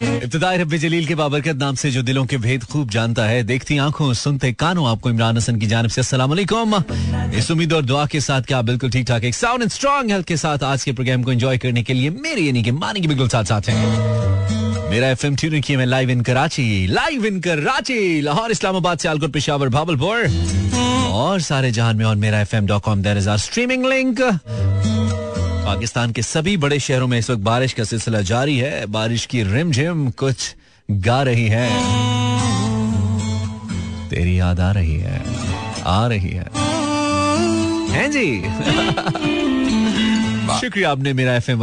इब्तदाई रब्बे जलील के बाबरकत नाम से जो दिलों के भेद खूब जानता है, देखती आँखों, सुनते कानों, आपको इमरान हसन की जानब से अस्सलाम इस उम्मीद और दुआ के साथ क्या बिल्कुल ठीक ठाक एक साउंड एंड स्ट्रॉन्ग हेल्थ के साथ आज के प्रोग्राम को एंजॉय करने के लिए मेरे, यानी कि मानी के बिल्कुल साथ साथ हैं। मेरा एफ़ एम ट्यून मैं live in Karachi live in Karachi, Lahore, Islamabad, Sialkot, Peshawar Bahawalpur और सारे जहान में और Mera F M dot com there is our streaming link Pakistan के सभी बड़े शहरों में इस वक्त बारिश का सिलसिला जारी है। बारिश की रिम झिम कुछ गा रही है। तेरी याद आ रही है। आ रही है। हैं जी। शुक्रिया आपने Mera F M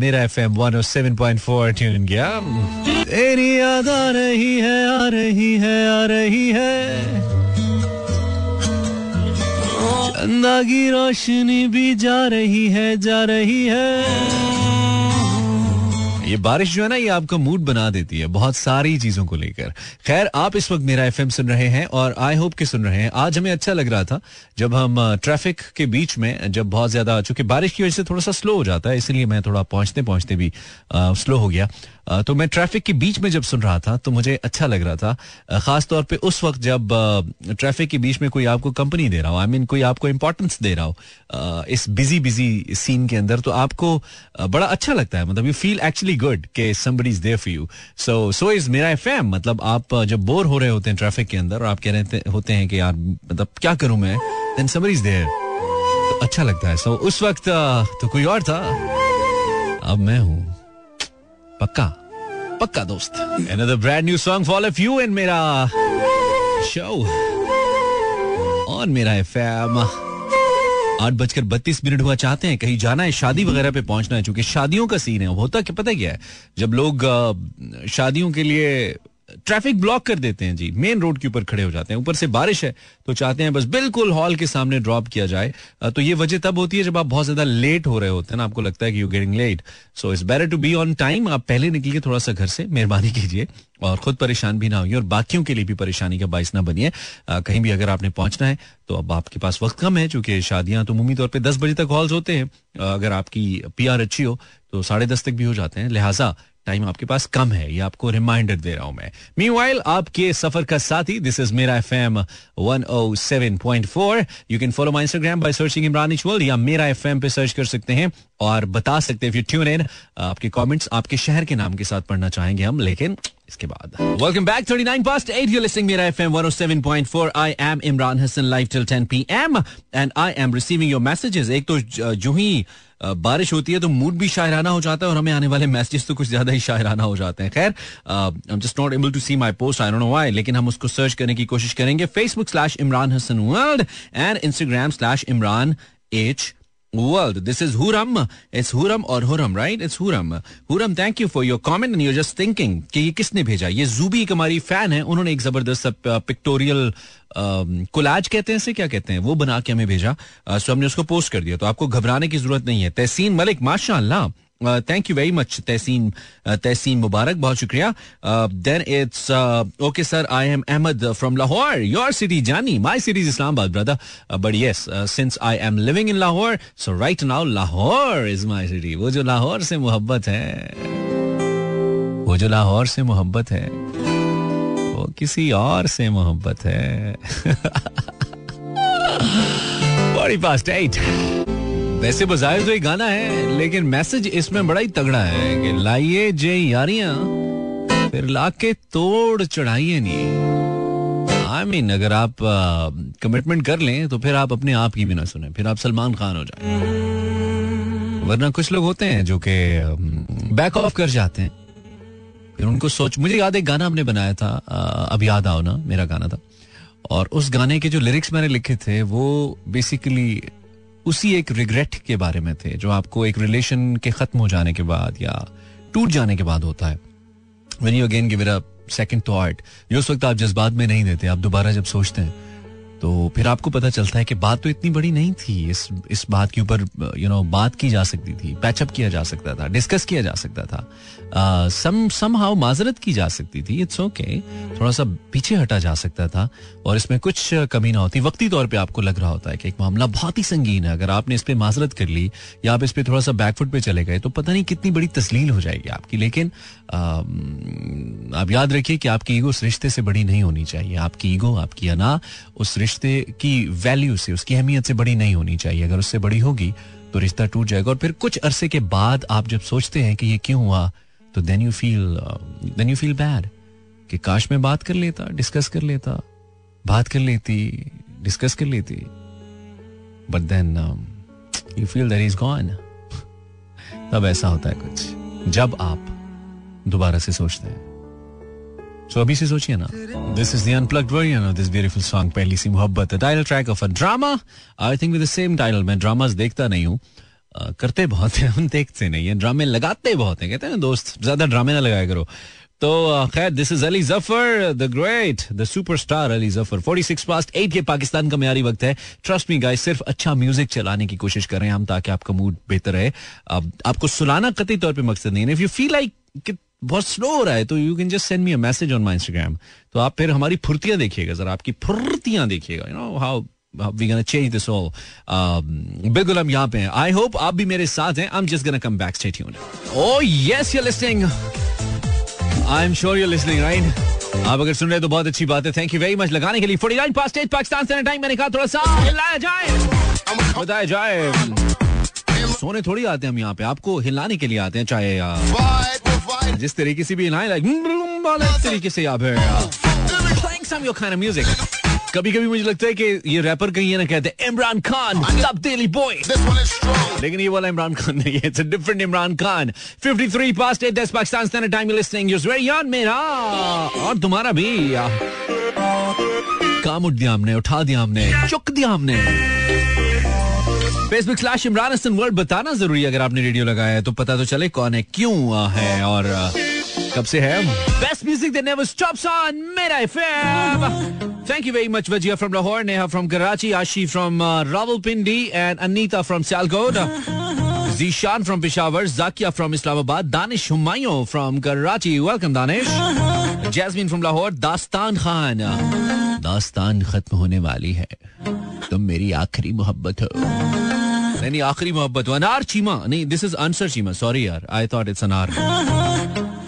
Mera F M one seven point four tune किया। तेरी याद आ रही है आ रही है आ रही है। की रोशनी भी जा रही है जा रही है। ये बारिश जो है ना ये आपका मूड बना देती है बहुत सारी चीज़ों को लेकर। खैर आप इस वक्त मेरा एफएम सुन रहे हैं और आई होप के सुन रहे हैं। आज हमें अच्छा लग रहा था जब हम ट्रैफ़िक के बीच में जब बहुत ज़्यादा चूँकि बारिश की वजह से थोड़ा सा स्लो हो जाता है इसलिए मैं थोड़ा पहुँचते पहुँचते भी आ, स्लो हो गया। आ, तो मैं ट्रैफ़िक के बीच में जब सुन रहा था तो मुझे अच्छा लग रहा था खास तौर पे उस वक्त जब ट्रैफ़िक के बीच में कोई आपको कंपनी दे रहा हो आई मीन कोई आपको इंपॉर्टेंस दे रहा हो इस बिज़ी बिज़ी सीन के अंदर तो आपको बड़ा अच्छा लगता है। मतलब यू फील एक्चुअली गुड के somebody is there for you so so is Mera FM मतलब आप जब बोर हो रहे होते हैं ट्रैफ़िक के अंदर और आप कह रहे होते हैं कि यार मतलब क्या करूँ मैं? देन समबडी इज़ देयर तो अच्छा लगता है। सो so, उस वक्त तो कोई और था? अब मैं हूँ। पक्का? पक्का दोस्त। Brand new song for all of you in Mera show और मेरा एफएम आठ बजकर बत्तीस मिनट हुआ, चाहते हैं कहीं जाना है, शादी वगैरह पे पहुँचना है, चूँकि शादियों का सीन है, होता क्या, पता क्या है? जब लोग शादियों के लिए ट्रैफ़िक ब्लॉक कर देते हैं जी। मेन रोड के ऊपर खड़े हो जाते हैं। ऊपर से बारिश है तो चाहते हैं बस बिल्कुल हॉल के सामने ड्रॉप किया जाए। तो ये वजह तब होती है जब आप बहुत ज़्यादा लेट हो रहे होते हैं ना। आपको लगता है कि you getting late so it's better to be on time आप पहले निकलिए थोड़ा सा घर से, मेहरबानी कीजिए। और खुद परेशान भी ना होइए और बाकियों के लिए भी परेशानी का बायस ना बनिए। कहीं भी अगर आपने पहुँचना है तो अब आपके पास वक्त कम है चूँकि शादियाँ तो मुमी तौर पर दस बजे तक हॉल्स होते हैं। अगर आपकी पीआर अच्छी हो तो साढ़े दस तक भी हो जाते हैं। लिहाजा टाइम आपके पास कम है, ये आपको रिमाइंडर दे रहा हूँ मैं। मी वाइल आपके सफ़र का साथी this is Mera F M one O seven point four you can follow my Instagram by searching Imran इचवल या मेरा एफ़ एम पे सर्च कर सकते हैं। और बता सकते हैं। ट्यून इन आपके कमेंट्स आपके शहर के नाम के साथ पढ़ना चाहेंगे हम, लेकिन इसके बाद। Welcome back 39 past 8 you listening Mera FM 107.4 I am Imran Hasan live till 10 PM and I am receiving your messages एक तो जो ही बारिश होती है तो मूड भी शायराना हो जाता है और हमें आने वाले मैसेजेस तो कुछ ज़्यादा ही शायराना हो जाते हैं। खैर I am just not able to see my post I don't know why लेकिन हम उसको सर्च करने की कोशिश करेंगे। World and slash Imran world. This is Huram. It's Huram or Huram, right? It's Huram. Huram, thank you for your comment and you're just thinking कि ये किसने भेजा ये जूबी एक हमारी फ़ैन है उन्होंने एक ज़बरदस्त पिक्टोरियल कोलाज कहते हैं से क्या कहते हैं वो बना के हमें भेजा सो हमने उसको पोस्ट कर दिया तो आपको घबराने की ज़रूरत नहीं है तहसीन मलिक माशा thank you very much Tehseen Tehseen मुबारक बहुत शुक्रिया. Then it's okay sir I am Ahmed from Lahore your city जानी my city is Islamabad brother but yes since I am living in Lahore so right now Lahore is my city वो जो लाहौर से मोहब्बत है, वो जो लाहौर से मोहब्बत है, वो किसी और से मोहब्बत है. बड़ी एट वैसे बजाय तो ये गाना है, लेकिन मैसेज इसमें बड़ा ही तगड़ा है कि लाइए जे यारियाँ, फिर लाके तोड़ चढ़ाइए नहीं आई मीन, अगर आप कमिटमेंट कर लें तो फिर आप अपने आप की भी ना सुने, फिर आप सलमान खान हो जाए। वरना कुछ लोग होते हैं जो कि बैक ऑफ़ कर जाते हैं। फिर उनको सोच, मुझे याद एक गाना हमने बनाया था अब याद आओ ना, मेरा गाना था। और उस गाने के जो लिरिक्स मैंने लिखे थे, वो बेसिकली उसी एक रिग्रेट के बारे में थे, जो आपको एक रिलेशन के खत्म हो जाने के बाद या टूट जाने के बाद होता है। When you again give it second thought जो उस वक्त आप जज्बात में नहीं देते, आप दोबारा जब सोचते हैं तो फिर आपको पता चलता है कि बात तो इतनी बड़ी नहीं थी, इस इस बात के ऊपर यू नो बात की जा सकती थी पैचअप किया जा सकता था डिस्कस किया जा सकता था सम सम हाउ माजरत की जा सकती थी इट्स ओके okay. थोड़ा सा पीछे हटा जा सकता था, और इसमें कुछ कमी ना होती वक्ती तौर पे आपको लग रहा होता है कि एक मामला बहुत ही संगीन है, अगर आपने इस पर माजरत कर ली, या आप इस पर थोड़ा सा बैकफुट पे चले गए तो पता नहीं कितनी बड़ी तस्लील हो जाएगी आपकी, लेकिन आप याद रखिए कि आपकी ईगो उस रिश्ते से बड़ी नहीं होनी चाहिए, आपकी ईगो आपकी अना उस रिश्ते की वैल्यू से, उसकी अहमियत से बड़ी नहीं होनी चाहिए। अगर उससे बड़ी होगी तो रिश्ता टूट जाएगा। और फिर कुछ अरसे के बाद आप जब सोचते हैं कि ये क्यों हुआ तो then you feel then you feel bad कि काश मैं बात कर लेता डिस्कस कर लेता, बात कर लेती डिस्कस कर लेती। But then you feel that is gone तब ऐसा होता है कुछ। जब आप दोबारा से सोचते हैं। सो अभी से सोचिए ना this is the version of this beautiful song Pehli Si Mohabbat title track of a drama I think with the same title मैं ड्रामास देखता नहीं हूँ करते बहुत हैं हम देखते नहीं है ड्रामे लगाते बहुत हैं कहते हैं दोस्त ज़्यादा ड्रामे ना लगाया करो तो खैर this is Ali Zafar the great the superstar Ali Zafar 46 past 8 के पाकिस्तान का म्यारी वक्त है ट्रस्ट मी गाइस सिर्फ़ अच्छा म्यूज़िक चलाने की कोशिश कर रहे हैं हम ताकि आपका मूड बेहतर रहे आपको सुनाना कतई तौर पे मकसद नहीं है इफ़ यू फील लाइक बहुत स्लो हो रहा है तो you can just send me a message on my Instagram तो आप फिर हमारी फुर्तियाँ देखिएगा, जरा आपकी फुर्तियाँ देखिएगा यू नो हाउ बिल्कुल हम यहाँ पे हैं। आई होप आप भी मेरे साथ हैं। I am just come back oh yes I am sure right आप अगर सुन रहे तो बहुत अच्छी बात है। थैंक यू वेरी मच लगाने के लिए 49 पास्ट 8 पाकिस्तान से टाइम मैंने कहा, थोड़ा सा हिलाया जाए। बताया जाए। सोने थोड़ी आते हैं हम यहाँ पे। आपको हिलाने के लिए आते हैं, चाहे जिस तरीके से भी हिलाए लाइक तरीके से आप playing some your kind of music. कभी कभी मुझे लगता है कि ये रैपर कहीं ये ना कहते इमरान खान तब्दीली बॉय लेकिन ये वाला इमरान खान नहीं है it's a different Imran Khan. 53 past 8 10 Pakistan standard time you listening yours very own Mera. और तुम्हारा भी। काम उठ दिया हमने उठा दिया हमने चुक दिया हमने। Facebook slash Imran Hasan world बताना ज़रूरी अगर आपने रेडियो लगाया है तो पता तो चले कौन है क्यों है और कब से है best music that never stops on Mera FM Thank you very much, Vajia from Lahore, Neha from Karachi, Ashi from uh, Rawalpindi, and Anita from Sialkot. Zishan from Peshawar, Zakia from Islamabad, Danish Humayun from Karachi. Welcome, Danish. Jasmine from Lahore, Dastan Khan. दास्तान खत्म होने वाली है तुम मेरी आखिरी मोहब्बत हो नहीं आखिरी मोहब्बत अनार चीमा नहीं this is Ansar Cheema sorry यार आई थॉट इट्स अनार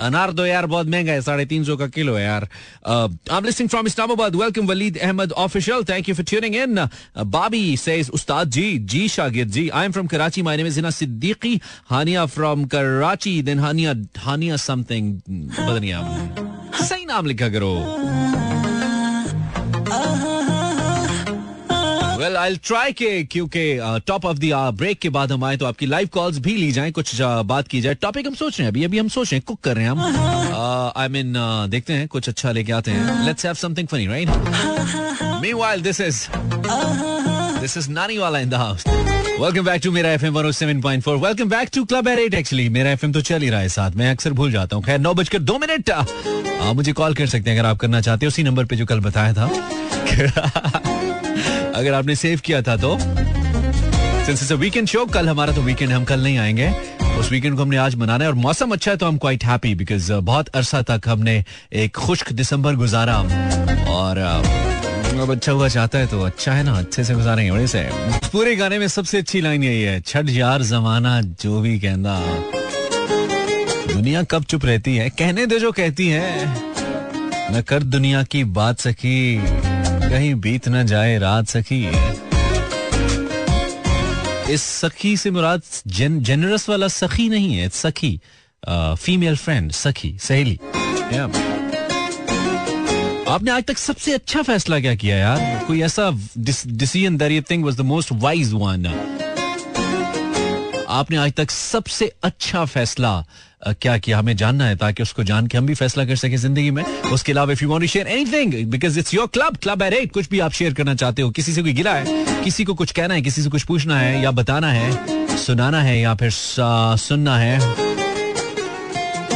अनार दो यार बहुत महँगा है साढ़े तीन सौ का किलो है यार I listing from Islamabad welcome Waleed Ahmed official thank you for tuning in Babi says Ustad ji ji Shagir ji I am from Karachi my name is Hina Siddiqui Hania from Karachi then Hania Hania something नहीं सही नाम लिखा करो well I try के क्योंकि top of the break के बाद हम आए तो आपकी लाइव कॉल्स भी ली जाएँ कुछ uh, बात की जाए। टॉपिक हम सोच रहे हैं अभी अभी हम सोच रहे हैं कुक कर रहे हैं हम। आई uh, मीन uh, देखते हैं कुछ अच्छा लेके आते हैं। Let's have something funny right meanwhile this is this is नानी वाला in the house welcome back to Mera FM 107.4 welcome back to club eight actually Mera FM तो चल ही रहा है साथ। मैं अक्सर भूल जाता हूँ। खैर नौ बजकर दो मिनट। मुझे कॉल कर सकते हैं अगर आप करना चाहते हैं। उसी नंबर पे जो कल बताया था। अगर आपने सेव किया था तो। वीकेंड शो कल हमारा तो वीकेंड हम कल नहीं आएँगे। उस वीकेंड को हमने आज मनाना है और मौसम अच्छा है तो हम क्वाइट हैप्पी बिकॉज़ बहुत अरसा तक हमने एक खुश्क दिसंबर गुजारा। और अब अच्छा हुआ चाहता है तो अच्छा है ना, अच्छे से गुजारेंगे बड़े से। पूरे गाने में सबसे अच्छी लाइन यही है, छठ यार जमाना, जो भी कहना। दुनिया कब चुप रहती है? कहने दे जो कहती है। न कर दुनिया की बात सखी। कहीं बीत न जाए रात सखी। इस सखी से मुराद जन, जेनरस वाला सखी नहीं है सखी फीमेल फ्रेंड सखी सहेली। आपने आज तक सबसे अच्छा फैसला क्या किया यार? कोई ऐसा decision that you think was the most wise one आपने आज तक सबसे अच्छा फैसला क्या किया हमें जानना है ताकि उसको जान के हम भी फैसला कर सके ज़िंदगी में। उसके अलावा if you want to share anything because it's your club club है कुछ भी आप शेयर करना चाहते हो, किसी से कोई गिला है, किसी को कुछ कहना है, किसी से कुछ पूछना है, या बताना है, सुनाना है, या फिर सुनना है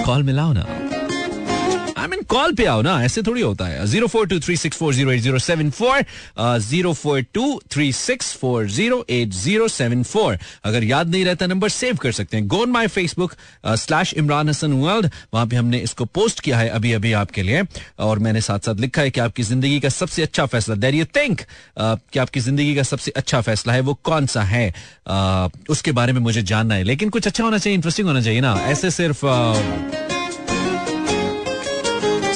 कॉल मिलाओ ना। कॉल पे आओ ना, ऐसे थोड़ी होता है। Zero four two three six four zero eight zero seven four zero four two three six four zero eight zero seven four. अगर याद नहीं रहता, नंबर सेव कर सकते हैं। Gone my Facebook slash Imran Hasan world वहाँ पे हमने इसको पोस्ट किया है अभी अभी आपके लिए। और मैंने साथ साथ लिखा है कि आपकी ज़िंदगी का सबसे अच्छा फैसला। देर यू थिंक कि आपकी ज़िंदगी का सबसे अच्छा फैसला है, वो कौन सा है? उसके बारे में मुझे जानना है। लेकिन कुछ अच्छा होना चाहिए इंटरेस्टिंग होना चाहिए ना। ऐसे सिर्फ़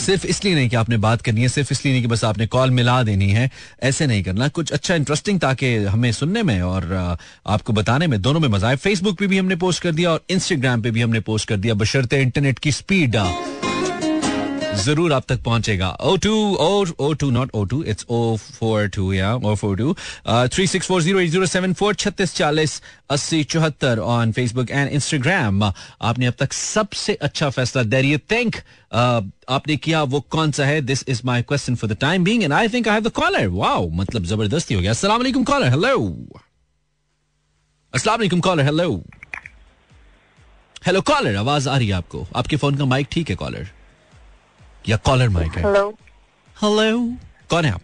सिर्फ़ इसलिए नहीं कि आपने बात करनी है, सिर्फ़ इसलिए नहीं कि बस आपने कॉल मिला देनी है, ऐसे नहीं करना। कुछ अच्छा इंटरेस्टिंग ताकि हमें सुनने में और आपको बताने में दोनों में मज़ा आए। फेसबुक पे भी हमने पोस्ट कर दिया और इंस्टाग्राम पे भी हमने पोस्ट कर दिया। बशर्ते इंटरनेट की स्पीड ज़रूर आप तक पहुंचेगा। ओ टू और O two not O two it's O four two या O four two three six four zero zero seven four छत्तीस चालीस, अस्सी चौहत्तर ऑन फेसबुक एंड इंस्टाग्राम आपने अब तक सबसे अच्छा फैसला यू थिंक आपने किया वो कौन सा है? This is my question for the time being and I think I have the caller wow मतलब ज़बरदस्ती हो गया। अस्सलाम वालेकुम कॉलर हेलो अस्सलाम वालेकुम कॉलर हेलो हेलो कॉलर आवाज़ आ रही है आपको। आपके फ़ोन का माइक ठीक है कॉलर या कॉलर माइक है हेलो हेलो कौन है आप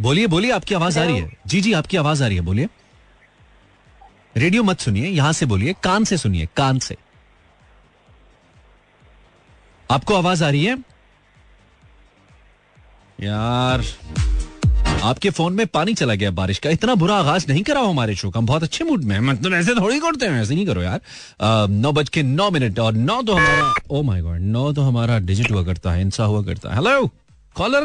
बोलिए बोलिए आपकी आवाज़ आ रही है। जी जी आपकी आवाज़ आ रही है बोलिए। रेडियो मत सुनिए यहाँ से बोलिए कान से सुनिए कान से। आपको आवाज़ आ रही है? यार। आपके फ़ोन में पानी चला गया बारिश का। इतना बुरा आगाज़ नहीं करा हमारे शो का। हम बहुत अच्छे मूड में मतलब ऐसे थोड़ी करते हैं, ऐसे नहीं करो यार। नौ बज के नौ मिनट और नौ तो हमारा ओ माय गॉड नौ तो हमारा डिजिट हुआ करता है इंसा हुआ करता है। हेलो कॉलर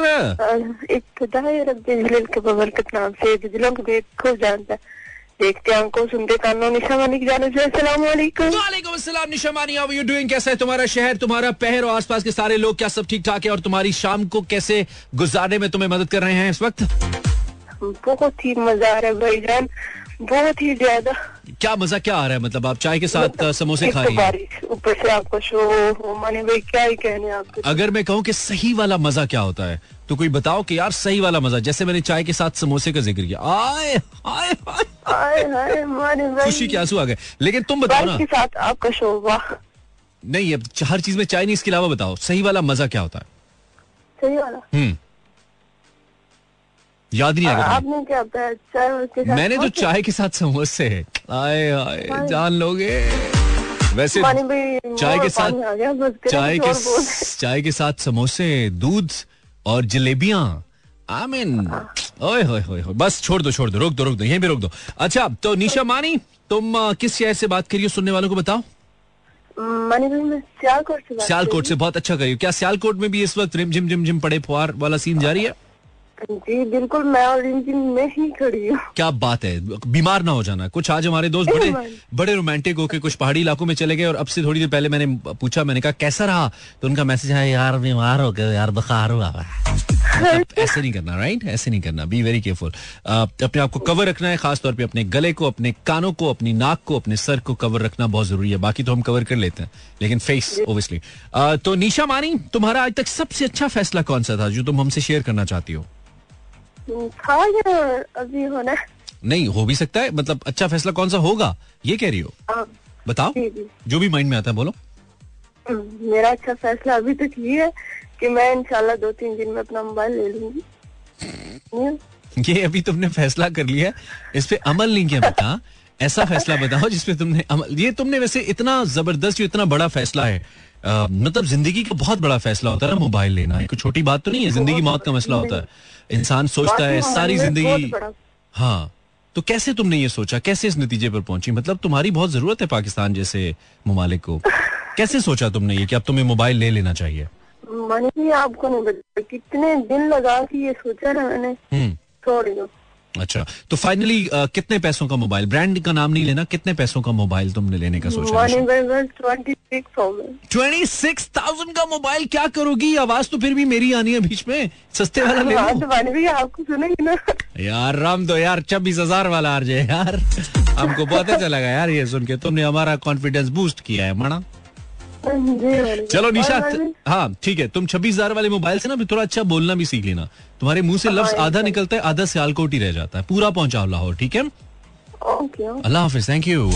इब्तदाई रब के बबरकत से को जानता है। देखते आँखों सुनते कानों निशा मानी की जाने से। अस्सलाम निशा मानी हाउ यू डूइंग कैसा है तुम्हारा शहर तुम्हारा पहर और आसपास के सारे लोग क्या सब ठीक ठाक है और तुम्हारी शाम को कैसे गुजारने में तुम्हें मदद कर रहे हैं इस वक्त? बहुत ही मज़ा आ रहा है भाईजान। बहुत ही ज़्यादा। क्या मज़ा क्या आ रहा है? मतलब आप चाय के साथ मतलब समोसे खा रही हैं ऊपर से आपका शो हो माने भाई क्या ही कहने आपके अगर मैं कहूँ कि सही वाला मज़ा क्या होता है तो कोई बताओ कि यार सही वाला मज़ा जैसे मैंने चाय के साथ समोसे का ज़िक्र किया। आए आए भाई। खुशी के आँसू आ गए। लेकिन तुम बताओ ना। के साथ आपका शो वाह। नहीं अब हर चीज़ में चाय नहीं इसके अलावा बताओ सही वाला मज़ा क्या होता है? सही वाला? हम्म। याद नहीं के साथ मैंने तो चाय के साथ समोसे। आए आए जान लोगे। वैसे चाय के साथ आ गया चाय के चाय के साथ समोसे दूध और जलेबियाँ। आई मीन ओए होए होए बस छोड़ दो छोड़ दो रोक दो रोक दो यहीं पे रोक दो। अच्छा तो निशा मानी तुम किस शहर से बात करियो सुनने वालों को बताओ? मानी सियालकोट से बहुत अच्छा करियो क्या सियालकोट में भी इस वक्त रिम झिम झिम झिम पड़े फुहार वाला सीन जारी है? जी बिल्कुल मैं में ही खड़ी हूँ। क्या बात है बीमार ना हो जाना। कुछ आज हमारे दोस्त बड़े बड़े रोमांटिक होके कुछ पहाड़ी इलाकों में चले गए और अब से थोड़ी देर पहले मैंने पूछा मैंने कहा कैसा रहा? तो उनका मैसेज आया यार बीमार हो गए यार बुखार हुआ है." मतलब ऐसे नहीं करना राइट ऐसे नहीं करना। बी वेरी केयरफुल अपने आप को कवर रखना है खासतौर पे अपने गले को अपने कानों को अपनी नाक को अपने सर को कवर रखना बहुत ज़रूरी है। बाकी तो हम कवर कर लेते हैं लेकिन फेस ओबियसली तो निशा मानी तुम्हारा आज तक सबसे अच्छा फैसला कौन सा था जो तुम हमसे शेयर करना चाहती हो? था या अभी होना नहीं हो भी सकता है। मतलब अच्छा फैसला कौन सा होगा ये कह रही हो? हाँ, बताओ। जी भी माइंड में आता है बोलो। हम्म, मेरा अच्छा फैसला अभी तक ये है कि मैं इंशाल्लाह दो तीन दिन में अपना मोबाइल ले लूँगी। ये अभी तुमने फैसला कर लिया है, इस पे अमल नहीं किया बता ऐसा फैसला बताओ जिसपे तुमने अमल ये तुमने वैसे इतना ज़बरदस्त इतना बड़ा फैसला है। मतलब ज़िंदगी का बहुत बड़ा फैसला होता है ना मोबाइल लेना। एक छोटी बात तो नहीं है ज़िंदगी मौत का मसला होता है। इंसान सोचता है सारी ज़िंदगी हाँ तो कैसे तुमने ये सोचा? कैसे इस नतीजे पर पहुँची? मतलब तुम्हारी बहुत ज़रूरत है पाकिस्तान जैसे ममालिक को। कैसे सोचा तुमने ये कि अब तुम्हें मोबाइल ले लेना चाहिए? मानी आपको नहीं कितने दिन लगा के ये सोचा ना मैंने। हम्म। छोड़ दो अच्छा। तो फाइनली uh, कितने पैसों का मोबाइल ब्रांड का नाम नहीं लेना कितने पैसों का मोबाइल तुमने लेने का सोचा? ट्वेंटी सिक्स थाउज़ेंड का मोबाइल क्या करोगी? आवाज़ तो फिर भी मेरी आनी है बीच में। सस्ते वाला ले लो। ना। यार राम तो यार छब्बीस हज़ार वाला आर जे यार हमको पता चला यार ये सुन के। तुमने हमारा कॉन्फिडेंस बूस्ट किया है मानी। चलो निशा हाँ ठीक है तुम छब्बीस हज़ार वाले मोबाइल से ना भी थोड़ा अच्छा बोलना भी सीख लेना। तुम्हारे मुँह से लफ्ज आधा निकलता है आधा सियालकोट ही रह जाता है। पूरा पहुंचाओ लाहौर ठीक है? अल्लाह हाफिज थैंक यू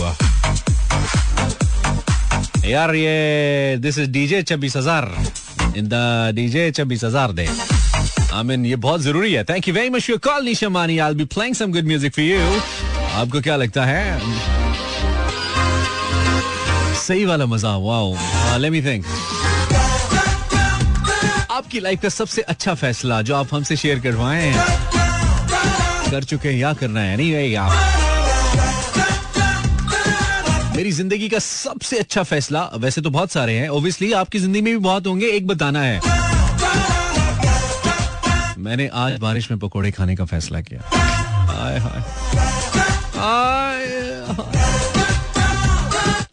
यार ये दिस इज़ डीजे छब्बीस हज़ार। इन द डीजे छब्बीस हज़ार दे। आई मीन ये बहुत ज़रूरी है। Thank you very much your call Nisha Mani. I be playing some good music for you आपको क्या लगता है? सही वाला मज़ा वाओ लेट मी थिंक आपकी लाइफ का सबसे अच्छा फैसला जो आप हमसे शेयर करवाए, कर चुके हैं या करना है, नहीं आप मेरी ज़िंदगी का सबसे अच्छा फैसला, वैसे तो बहुत सारे हैं ओब्वियसली आपकी ज़िंदगी में भी बहुत होंगे, एक बताना है। मैंने आज बारिश में पकोड़े खाने का फैसला किया। आए हाय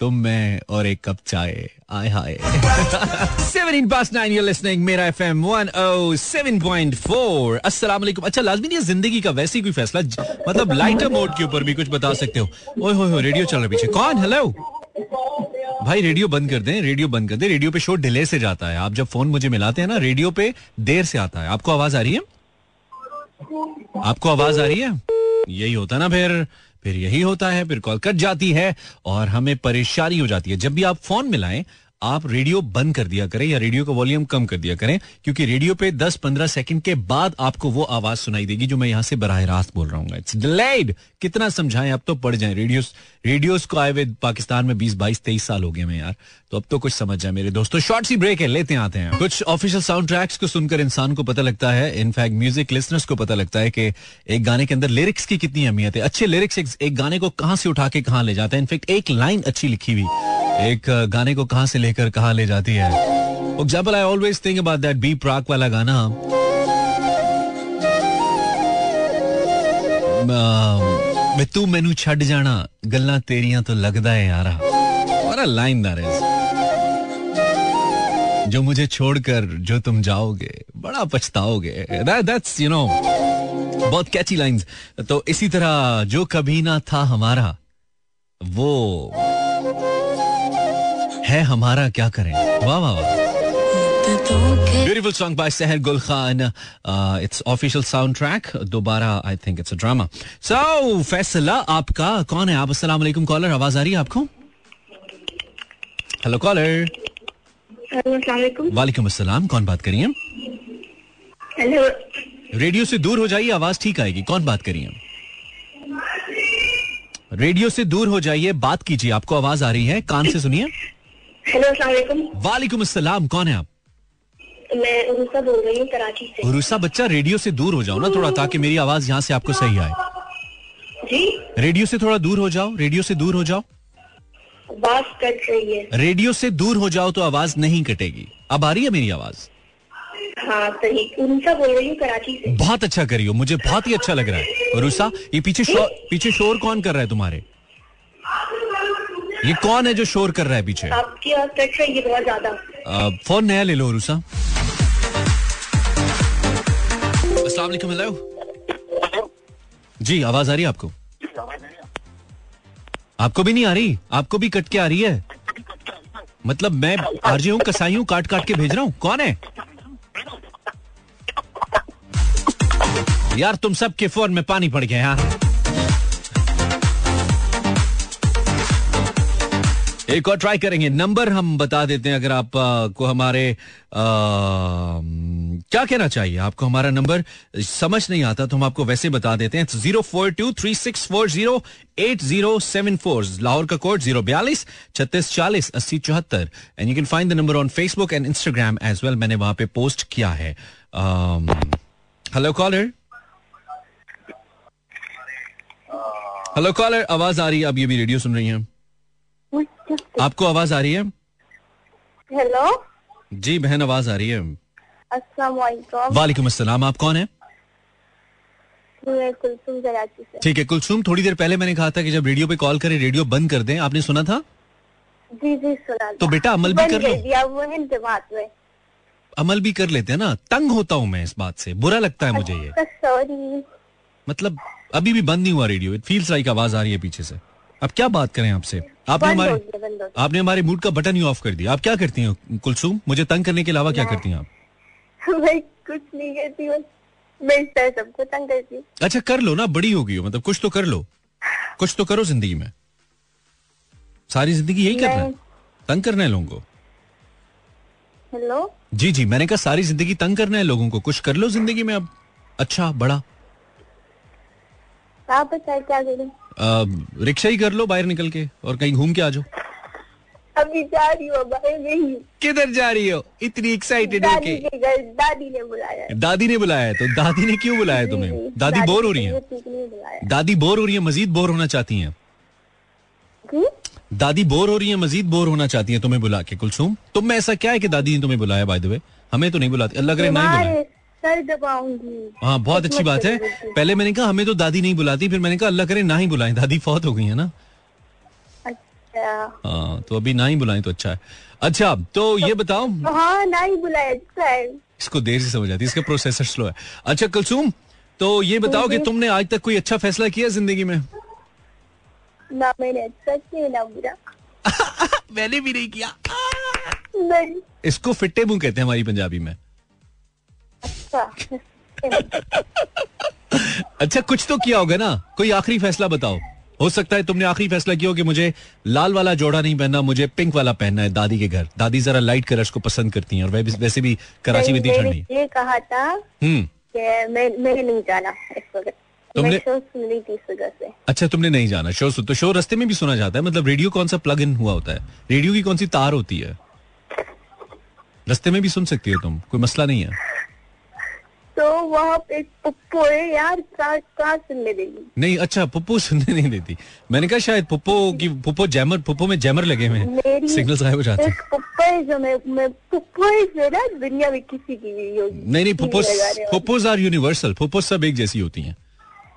तुम मैं और एक कप चाय। आय हाय। Seven past nine you're listening मेरा F M one O seven point four अस्सलाम अच्छा लाजमी नहीं ज़िंदगी का वैसे कोई फैसला? मतलब लाइटर मोड के ऊपर भी कुछ बता सकते हो। ओए हो रेडियो चल रहा पीछे। कौन? हेलो भाई रेडियो बंद कर दें रेडियो बंद कर दें। रेडियो पे शो डिले से जाता है। आप जब फ़ोन मुझे मिलाते हैं ना रेडियो पे देर से आता है। आपको आवाज़ आ रही है? आपको आवाज़ आ रही है? यही होता ना फिर। फिर यही होता है, फिर कॉल कट जाती है और हमें परेशानी हो जाती है। जब भी आप फ़ोन मिलाएँ आप रेडियो बंद कर दिया करें या रेडियो का वॉल्यूम कम कर दिया करें, क्योंकि रेडियो पे 10-15 सेकंड के बाद आपको वो आवाज़ सुनाई देगी जो मैं यहाँ से बराह रास्त बोल रहा हूँ। इट्स डिलेड कितना समझाएँ, अब तो पड़ जाए। रेडियो रेडियोस को आए हुए पाकिस्तान में 20 22 23 साल हो गए मैं यार। तो अब तो कुछ समझ जाए मेरे दोस्तों। शॉर्ट सी ब्रेक है, लेते आते हैं। कुछ ऑफिशियल साउंड ट्रैक्स को सुनकर इंसान को पता लगता है। इनफैक्ट म्यूज़िक लिसनर्स को पता लगता है कि एक गाने के अंदर लिरिक्स की कितनी अहमियत है। अच्छे लिरिक्स एक गाने को कहाँ से उठा के कहाँ ले जाते हैं। इनफैक्ट एक लाइन अच्छी लिखी हुई एक गाने को कहाँ से लेकर कहाँ ले जाती है? Example I always think about that B Praak वाला गाना। मैं तू मैनू छड़ जाना, गल्ला तेरिया तो लगदा है यारा। और लाइन दैट इज़ जो मुझे छोड़कर जो तुम जाओगे, बड़ा पछताओगे। दैट्स यू नो बहुत कैची लाइंस तो इसी तरह, जो कभी ना था हमारा, वो है हमारा क्या करें? वाह वाह वाह। Beautiful song by Sehar Gul Khan it's official soundtrack दोबारा I think it's a drama so फैसला आपका कौन है? आप अस्सलाम वालेकुम कॉलर आवाज़ आ रही है आपको? हेलो कॉलर वालेकुम। अस्सलाम कौन बात करिए हेलो रेडियो से दूर हो जाइए आवाज़ ठीक आएगी। कौन बात करिए रेडियो से दूर हो जाइए बात कीजिए आपको आवाज़ आ रही है कान से सुनिए। हेलो वालेकुम। अस्सलाम कौन है आप? मैं उरुसा बोल रही हूँ कराची से। उरुसा बच्चा रेडियो से दूर हो जाओ ना थोड़ा ताकि मेरी आवाज़ यहाँ से आपको सही आए। जी? रेडियो से थोड़ा दूर हो जाओ रेडियो से दूर हो जाओ। बात कट रही है। रेडियो से दूर हो जाओ तो आवाज़ नहीं कटेगी। अब आ रही है मेरी आवाज़? हाँ सही। बोल रही हूँ कराची से। बहुत अच्छा करियो मुझे बहुत ही अच्छा लग रहा है। उरुसा ये पीछे शोर पीछे शोर कौन कर रहा है तुम्हारे? ये कौन है जो शोर कर रहा है पीछे? आपकी है बहुत ज़्यादा। फ़ोन नया ले लो रूसा। अस्सलाम वालेकुम हेलो जी आवाज़ आ रही है आपको? आपको भी नहीं आ रही? आपको भी कट के आ रही है? मतलब मैं आरजे हूँ कसाई हूँ काट काट के भेज रहा हूँ। कौन है? यार तुम सबके फ़ोन में पानी पड़ गया यहाँ एक और ट्राई करेंगे। नंबर हम बता देते हैं अगर आप आ, को हमारे आ, क्या कहना चाहिए? आपको हमारा नंबर समझ नहीं आता तो हम आपको वैसे बता देते हैं। Zero four two three six four zero eight zero seven four Lahore का कोड ज़ीरो बयालीस छत्तीस चालीस अस्सी चौहत्तर। And you can find the number on Facebook and Instagram as well मैंने वहाँ पे पोस्ट किया है। हेलो कॉलर हेलो कॉलर आवाज़ आ रही है। अब ये भी रेडियो सुन रही हैं। आपको आवाज़ आ रही है? हेलो जी बहन आवाज़ आ रही है। वालेकुम अस्सलाम। आप कौन है? ठीक है कुलसुम थोड़ी देर पहले मैंने कहा था कि जब रेडियो पे कॉल करें रेडियो बंद कर दें। आपने सुना था? जी जी सुना तो बेटा अमल भी कर लो। अमल भी कर लेते हैं ना। तंग होता हूँ मैं इस बात से। बुरा लगता है मुझे ये। सॉरी मतलब अभी भी बंद नहीं हुआ रेडियो। इट फील्स लाइक आवाज़ आ रही है पीछे से। अब क्या बात करें आपसे? आपने हमारे आपने हमारे मूड का बटन ही ऑफ़ कर दिया। आप क्या करती हैं कुलसुम? मुझे तंग करने के अलावा क्या करती हैं आप? मैं कुछ नहीं करती मैं सबको तंग करती अच्छा कर लो ना बड़ी होगी हो मतलब कुछ तो कर लो। कुछ तो करो ज़िंदगी में। सारी ज़िंदगी यही करना है? तंग करना है लोगों को? हेलो जी जी मैंने कहा सारी ज़िंदगी तंग करना है लोगों को। कुछ कर लो ज़िंदगी में अब। अच्छा बड़ा। आप क्या करें? रिक्शा ही कर लो बाहर निकल के और कहीं घूम के आ जाओ। अभी जा रही हूँ बाहर नहीं। किधर जा रही हो? इतनी एक्साइटेड दादी के। दादी ने बुलाया दादी ने बुलाया है तो दादी ने क्यों बुलाया तुम्हें? दादी बोर हो रही है। दादी बोर हो रही है मजीद बोर होना चाहती हैं। दादी बोर हो रही है मजीद बोर होना चाहती है तुम्हें बुला के कुलसुम। तुम में ऐसा क्या है कि दादी ने तुम्हें बुलाया बाय द वे हमें तो नहीं बुलाती। अल्लाह करे नहीं बुलाया सर दबाऊँगी हाँ बहुत अच्छी बात है। पहले मैंने कहा हमें तो दादी नहीं बुलाती। फिर मैंने कहा अल्लाह करे ना ही बुलाएँ। दादी फौत हो गई है ना। अच्छा। हाँ तो अभी ना ही बुलाएँ तो अच्छा है। अच्छा तो ये बताओ। तो हाँ ना ही बुलाया अच्छा है। इसको देर से समझ आती है इसका प्रोसेसर स्लो है। अच्छा कुलसुम तो ये बताओ कि तुमने आज तक कोई अच्छा फैसला किया ज़िंदगी में? ना मैंने अच्छा किया ना बुरा। मैंने भी नहीं किया। नहीं। इसको फिट्टे मुँह कहते हैं हमारी पंजाबी में। अच्छा कुछ तो किया होगा ना? कोई आखिरी फैसला बताओ। हो सकता है तुमने आखिरी फैसला किया हो कि मुझे लाल वाला जोड़ा नहीं पहनना मुझे पिंक वाला पहनना है दादी के घर। दादी जरा लाइट कलर्स को पसंद करती हैं और वैसे भी कराची में इतनी ठंड। ये कहा था हम्म। कि मैं मैंने नहीं जाना इस वक्त। तुमने- शो सुन रही थी से। अच्छा तुमने नहीं जाना। शो सुन तो शो रस्ते में भी सुना जाता है। मतलब रेडियो कौन सा प्लग इन हुआ होता है? रेडियो की कौन सी तार होती है? रस्ते में भी सुन सकती हो तुम। कोई मसला नहीं है। तो वहाँ पुप्पो है यार कहाँ सुनने देगी नहीं अच्छा पप्पो सुनने नहीं देती। मैंने कहा शायद पप्पो की पप्पो जैमर पप्पो में जैमर लगे हुए हैं। सिग्नल गायब हो जाते। हैं पप्पो जो मैं मैं जो है ना दुनिया में किसी की नहीं नहीं पप्पो। पुप्पोस आर यूनिवर्सल। पप्पो सब एक जैसी होती हैं।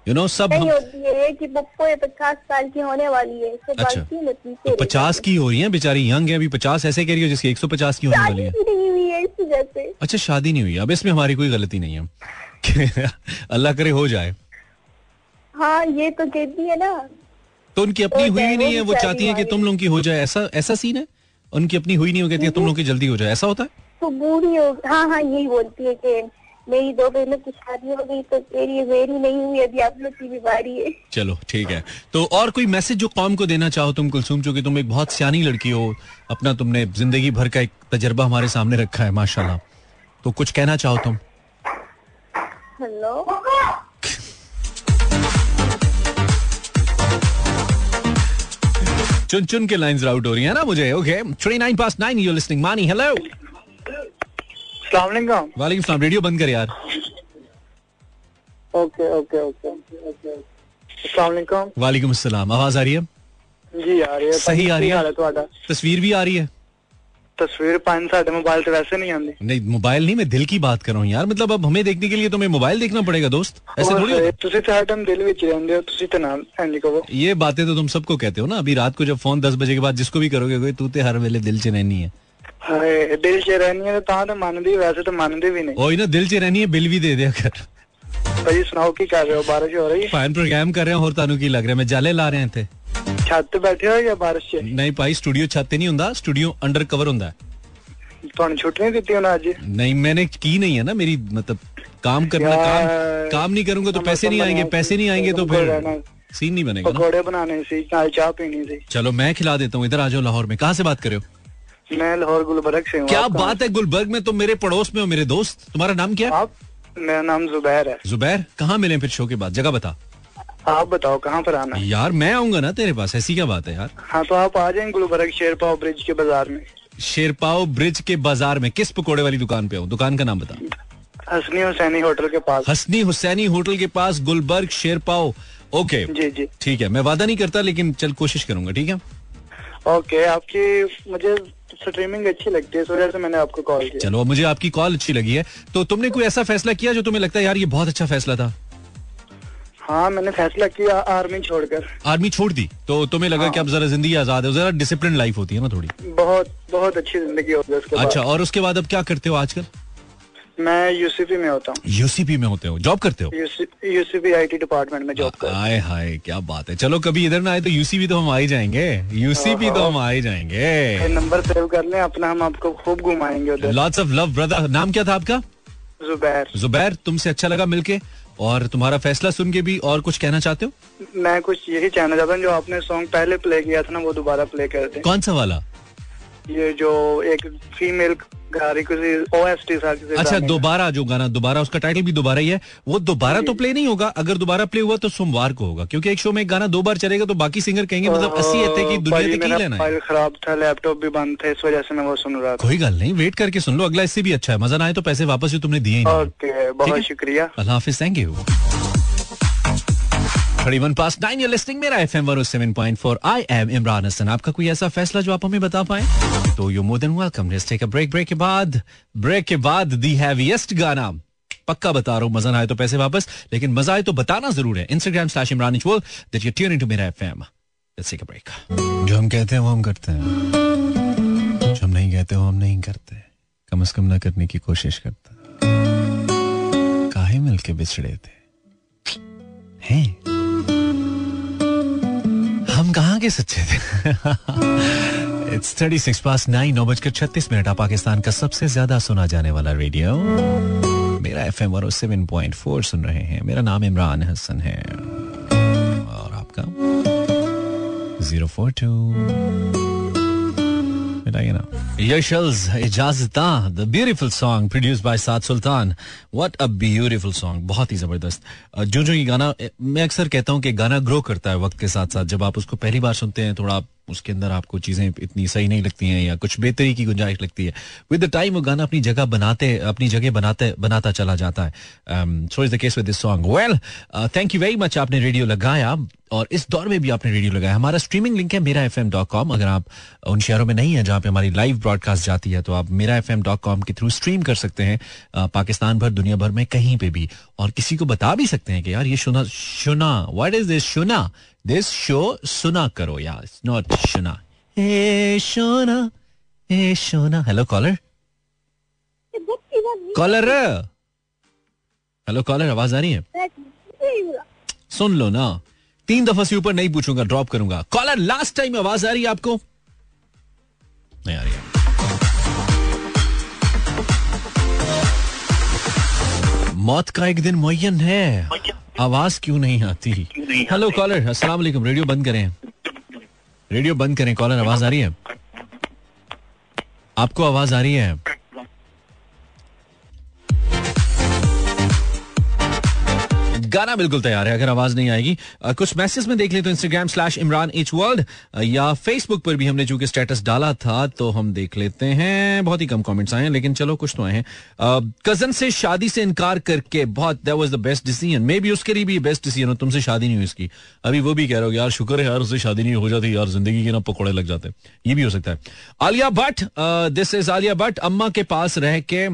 यू नो सब नहीं हम होती है कि पुप्पो पचास साल की होने वाली है अच्छा। तो पचास की हो रही है बेचारी यंग है अभी पचास ऐसे कह रही हो जिसकी एक सौ पचास की होने वाली शादी है। नहीं हुई है इस वजह से। अच्छा शादी नहीं हुई। अब इसमें हमारी कोई गलती नहीं है। अल्लाह करे हो जाए। हाँ ये तो कहती है ना। तो उनकी अपनी हुई जाए, नहीं है वो चाहती है कि तुम लोगों की हो जाए। ऐसा ऐसा सीन है? उनकी अपनी हुई नहीं हो कहती है तुम लोगों की जल्दी हो जाए। ऐसा होता है? तो बूढ़ी हो हाँ हाँ यही बोलती है कि मेरी दो बहनों की शादी हो गई तो तेरी मेरी नहीं हुई अभी आप लोग की बारी है। चलो ठीक है। तो और कोई मैसेज जो कौम को देना चाहो तुम कुलसुम चूँकि तुम एक बहुत सियानी लड़की हो अपना तुमने ज़िंदगी भर का एक तजर्बा हमारे सामने रखा है माशाल्लाह। तो कुछ कहना चाहो तुम? हेलो? चुन चुन के लाइंस आउट हो रही है ना मुझे? Okay three nine past nine you listening Mani hello वालेकुम सलाम रेडियो बंद कर यार ओके ओके ओके ओके सलामकुम वालेकुम अस्सलाम आवाज आ रही है जी आ रही है सही आ रही है? ਕੀ ਹਾਲ ਤੁਹਾਡਾ तस्वीर भी आ रही है ਤਸਵੀਰ ਪੰਜ ਸਾਡੇ ਮੋਬਾਈਲ ਤੇ ਵੈਸੇ ਨਹੀਂ ਆਉਂਦੀ नहीं मोबाइल नहीं मैं दिल की बात कर रहा हूँ यार मतलब अब हमें देखने के लिए तुम्हें मोबाइल देखना पड़ेगा दोस्त ऐसे थोड़ी होता है। ਤੁਸੀਂ ਤਾਂ ਹਰ ਟਾਈਮ ਦਿਲ ਵਿੱਚ ਹੀ ਰਹਿੰਦੇ ਹੋ ਤੁਸੀਂ ਤਾਂ ਨਾਮ ਇੰਜ ਕਹੋ ये बातें तो तुम सबको कहते हो ना अभी रात को जब फोन दस बजे के बाद जिसको भी करोगे कोई तू ते हर वेले दिल च रहनी है ਹਾਏ ਦਿਲ 'ਚ ਰਹਿਣੀ ਹੈ ਤਾਂ ਤਾਂ ਮੰਨਦੀ ਵੈਸੇ ਤਾਂ ਮੰਨਦੀ ਵੀ ਨਹੀਂ और ना दिल च रहनी है बिल भी दे दिया कर ਭਾਜੀ ਸੁਣਾਓ ਕੀ ਕਰ ਰਹੇ ਹੋ ਬਾਰਿਸ਼ ਹੋ ਰਹੀ ਹੈ फाइन प्रोग्राम कर रहे हैं और तानू की लग रहा है मैं जाले ला रहे थे ਛੱਤ ਤੇ ਬੈਠੇ ਹੋ ਜਾਂ ਬਾਰਿਸ਼ 'ਚ नहीं भाई स्टूडियो छत नहीं होंदा स्टूडियो अंडर कवर होंदा है ਤੁਹਾਨੂੰ ਛੁੱਟੀ ਨਹੀਂ ਦਿੱਤੀ ਉਹਨਾਂ ਅੱਜ नहीं मैंने की नहीं है ना मेरी मतलब काम करना यार, काम काम नहीं करूंगा तो समझ पैसे नहीं समझ आएंगे आया, पैसे नहीं आएंगे तो तुमको फिर रहना। सीन नहीं बनेगा ना ਪਕੌੜੇ ਬਣਾਉਣੇ ਸੀ ਨਾਲ ਚਾਹ ਪੀਣੀ ਸੀ चलो मैं खिला देता हूँ इधर आ जाओ लाहौर में कहाँ से बात कर रहे हो मैं लाहौर गुलबर्ग से हूँ। क्या बात है गुलबर्ग? में तुम मेरे पड़ोस में हो मेरे दोस्त। तुम्हारा नाम क्या आप मेरा नाम जुबैर है। जुबैर? कहाँ मिले फिर शो के बाद? जगह बता। आप बताओ कहाँ पर आना है? यार मैं आऊँगा ना तेरे पास ऐसी क्या बात है यार? हाँ तो आप आ जाएँ गुलबर्ग शेरपाव ब्रिज के बाज़ार में। शेरपाओ ब्रिज के बाज़ार में किस पकोड़े वाली दुकान पे हो दुकान का नाम बता। हसनी हुसैनी होटल के पास। हसनी हुसैनी होटल के पास गुलबर्ग शेरपाओ ओके। जी जी। ठीक है मैं वादा नहीं करता लेकिन चल कोशिश करूँगा ठीक है? ओके आपकी मुझे स्ट्रीमिंग अच्छी लगती है इस वजह से मैंने आपको कॉल किया। चलो मुझे आपकी कॉल अच्छी लगी है। तो तुमने कोई ऐसा फैसला किया जो तुम्हें लगता है यार ये बहुत अच्छा फैसला था? हाँ मैंने फैसला किया आर्मी छोड़कर। आर्मी छोड़ दी? तो तुम्हें लगा हाँ। कि अब जरा ज़िंदगी आज़ाद है जरा डिसिप्लिन लाइफ होती है ना थोड़ी। बहुत बहुत अच्छी ज़िंदगी होती है अच्छा और उसके बाद अब क्या करते हो आजकल? मैं यूसीपी में होता हूँ। यूसीपी में होते हो। जॉब करते हो? यूसीपी आईटी डिपार्टमेंट में जॉब कर हाय हाय क्या बात है। चलो कभी इधर ना आए तो यूसीपी तो हम आ ही जाएँगे। यूसीपी तो हम आ ही जाएँगे। नंबर सेव कर लें अपना हम आपको खूब घुमाएँगे उधर। लॉट्स ऑफ़ लव ब्रदर नाम क्या था आपका? जुबैर जुबैर तुमसे अच्छा लगा मिलके? और तुम्हारा फैसला सुन के भी और कुछ कहना चाहते हो? मैं कुछ यही कहना चाहता हूँ जो आपने सॉन्ग पहले प्ले किया था ना वो दोबारा प्ले कर दें कौन सा वाला? ये जो एक फीमेल अच्छा दोबारा जो गाना दोबारा उसका टाइटल भी दोबारा ही है। वो दोबारा तो प्ले नहीं होगा। अगर दोबारा प्ले हुआ तो सोमवार को होगा। क्योंकि एक शो में एक गाना दो बार चलेगा तो बाकी सिंगर कहेंगे मतलब अस्सी थे की दुनिया तक लेना है। खराब था लैपटॉप भी बंद था इस वजह से मैं वो सुन रहा था। कोई गल नहीं वेट करके सुन लो। अगला इससे भी अच्छा है। मज़ा ना आए तो पैसे वापस जो तुमने दिए बहुत शुक्रिया। अल्लाह हाफिज थैंक यू हसन आपका कोई ऐसा फैसला जो आप हमें बता पाए? तो you more than welcome take a break break के बाद ब्रेक के बाद दी हैवीएस्ट गाना। पक्का बता रहा मज़ा ना आए तो पैसे वापस, लेकिन मज़ा आए तो बताना ज़रूर है। इंस्टाग्राम स्लैश इमरान मेरा टेक अ ब्रेक जो हम कहते हैं, वो हम करते हैं। जो हम नहीं कहते, वो हम नहीं करते। कम से कम ना करने की कोशिश करते। काहे मिलके बिछड़े थे? हैं? हम कहाँ के सच्चे थे? It's thirty six past nine नौ बजकर छत्तीस मिनट। पाकिस्तान का सबसे ज़्यादा सुना जाने वाला रेडियो मेरा F M seven point four सुन रहे हैं। मेरा नाम इमरान हसन है। और आपका? ज़ीरो फोर टू मिलाइए ना? यशल्स इजाजता the beautiful song produce by Saad Sultan what a beautiful song बहुत ही ज़बरदस्त। जो जो ये गाना मैं अक्सर कहता हूँ कि गाना ग्रो करता है वक्त के साथ साथ जब आप उसको पहली बार सुनते हैं, थोड़ा उसके अंदर आपको चीज़ें इतनी सही नहीं लगती हैं या कुछ बेहतरी की गुंजाइश लगती है। विद द टाइम वो गाना अपनी जगह बनाते, अपनी जगह बनाते, बनाता चला जाता है। So is the case with this song well thank you very much आपने रेडियो लगाया और इस दौर में भी आपने रेडियो लगाया। हमारा स्ट्रीमिंग लिंक है मेरा एफ़ एम डॉट कॉम अगर आप उन शहरों में नहीं है जहाँ पे हमारी लाइव ब्रॉडकास्ट जाती है तो आप मेरा एफ़ एम डॉट कॉम के थ्रू स्ट्रीम कर सकते हैं। पाकिस्तान भर, दुनिया भर में कहीं पे भी। और किसी को बता भी सकते हैं कि यार ये सुना सुना व्हाट इज़ दिस सुना? दिस शो सुना करो यार इट्स नॉट सुना ए सोना ए सोना hello caller caller hello caller आवाज़ आ रही है? सुन लो ना। तीन दफ़ा से ऊपर नहीं पूछूँगा ड्रॉप करूँगा। कॉलर लास्ट टाइम आवाज़ आ रही है आपको? नहीं आ रही है। मौत का एक दिन मुयन है। आवाज़ क्यों नहीं आती? हेलो कॉलर अस्सलाम वालेकुम रेडियो बंद करें। रेडियो बंद करें कॉलर आवाज़ आ रही है? आपको आवाज़ आ रही है? गाना बिल्कुल तैयार है, अगर आवाज़ नहीं आएगी। कुछ मैसेज में देख ले तो Instagram slash Imran H world या फेसबुक पर भी हमने चूँकि स्टेटस डाला था तो हम देख लेते हैं। बहुत ही कम कमेंट्स आए हैं, लेकिन चलो कुछ तो आए हैं। कज़न से शादी से इनकार करके, बहुत that was the best decision maybe उसके लिए भी बेस्ट डिसीज़न हो, तुमसे शादी नहीं हुई इसकी। अभी वो भी कह रहे हो यार, शुक्र है यार, उससे शादी नहीं हो जाती, यार, ज़िंदगी के ना पकौड़े लग जाते ये भी हो सकता है। आलिया भट्ट दिस इज़ आलिया भट्ट, अम्मा के पास रह के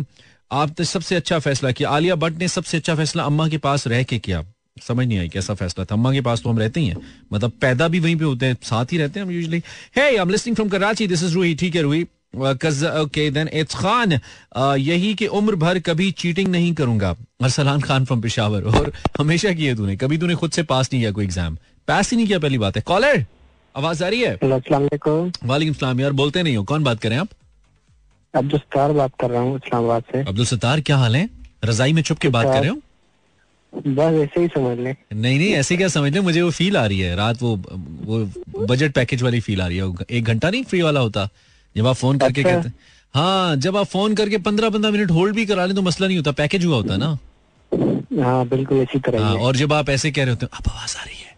आपने सबसे अच्छा फैसला किया। आलिया भट्ट ने सबसे अच्छा फैसला अम्मा के पास रह के किया। समझ नहीं आई कैसा फैसला था। अम्मा के पास तो हम रहते ही हैं। मतलब पैदा भी वहीं पे होते हैं साथ ही रहते हैं हम usually hey I am listening from Karachi this is Roohi ठीक है Roohi okay then it's Khan यही कि उम्र भर कभी चीटिंग नहीं करूँगा। अरसलान खान फ्रॉम पेशावर और हमेशा किए तूने। कभी तूने खुद से पास नहीं किया कोई एग्ज़ाम पास ही नहीं किया पहली बात है। कॉलर आवाज़ आ रही है? वालेकुम सलाम यार बोलते नहीं हो। कौन बात करें आप? अब्दुल सत्तार बात कर रहा हूँ इस्लामाबाद से। अब्दुल सत्तार क्या हाल है? रजाई में छुप के बात कर रहे हो? बस ऐसे ही समझ ले। नहीं नहीं ऐसे क्या समझ ले? मुझे वो फील आ रही है। रात वो वो बजट पैकेज वाली फील आ रही है। एक घंटा नहीं फ्री वाला होता। जब आप फ़ोन करके अच्छा। कहते हाँ जब आप फ़ोन करके पंद्रह पंद्रह मिनट होल्ड भी करा ले तो मसला नहीं होता। पैकेज हुआ होता ना। हाँ बिल्कुल इसी तरह हाँ, और जब आप ऐसे कह रहे होते हैं अब आवाज़ आ रही है।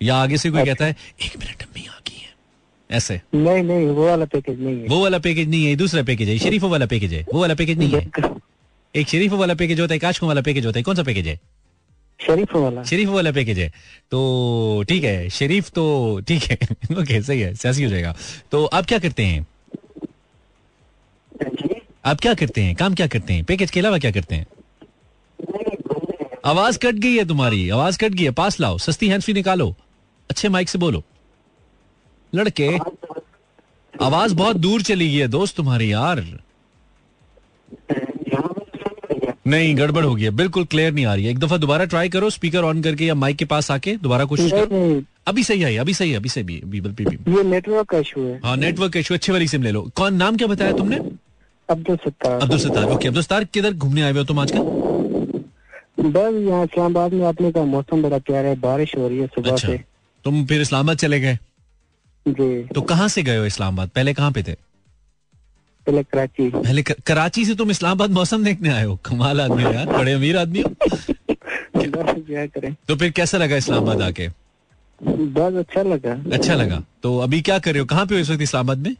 या आगे से कोई अच्छा। कहता है एक मिनट अम्मी ऐसे? नहीं नहीं वो वाला पैकेज नहीं है। वो वाला पैकेज नहीं है दूसरा पैकेज है शरीफों वाला पैकेज है वो वाला पैकेज नहीं है। एक शरीफों वाला पैकेज होता है काशकों वाला पैकेज होता है कौन सा पैकेज है? शरीफ वाला। शरीफ वाला पैकेज है। तो ठीक है शरीफ तो ठीक है। ओके सही है सियासी हो जाएगा। तो आप क्या करते हैं? आप क्या करते हैं? काम क्या करते हैं? पैकेज के अलावा क्या करते हैं? आवाज़ कट गई है तुम्हारी आवाज़ कट गई है पास लाओ सस्ती हैंड फ्री निकालो अच्छे माइक से बोलो। लड़के आवाज़ बहुत दूर चली गई है दोस्त तुम्हारी यार। नहीं गड़बड़ हो गई है बिल्कुल क्लियर नहीं आ रही है। एक दफ़ा दोबारा ट्राई करो स्पीकर ऑन करके या माइक के पास आके दोबारा कोशिश करो। अभी सही आई अभी सही अभी सही बीबल पे भी ये नेटवर्क का इशू है। हाँ नेटवर्क का इशू अच्छे वाली सिम ले लो। कौन नाम क्या बताया तुमने? अब्दुल सत्तार। अब्दुल सत्तार ओके अब्दुल सत्तार किधर घूमने आए हुए हो तुम आजकल? बस यहाँ इस्लामाबाद में आपने का मौसम बड़ा प्यारा है बारिश हो रही है सुबह अच्छा, से। तुम फिर इस्लामाबाद चले गए? जी। तो कहाँ से गए हो इस्लामाबाद? पहले कहाँ पे थे? पहले कराची। पहले कर, कराची से तुम इस्लामाबाद मौसम देखने आए हो? कमाल आदमी हो यार बड़े अमीर आदमी हो। करें। तो फिर कैसा लगा इस्लामाबाद आके? बहुत अच्छा लगा। अच्छा लगा। तो अभी क्या कर रहे हो? कहाँ पे हो इस वक्त इस्लामाबाद में?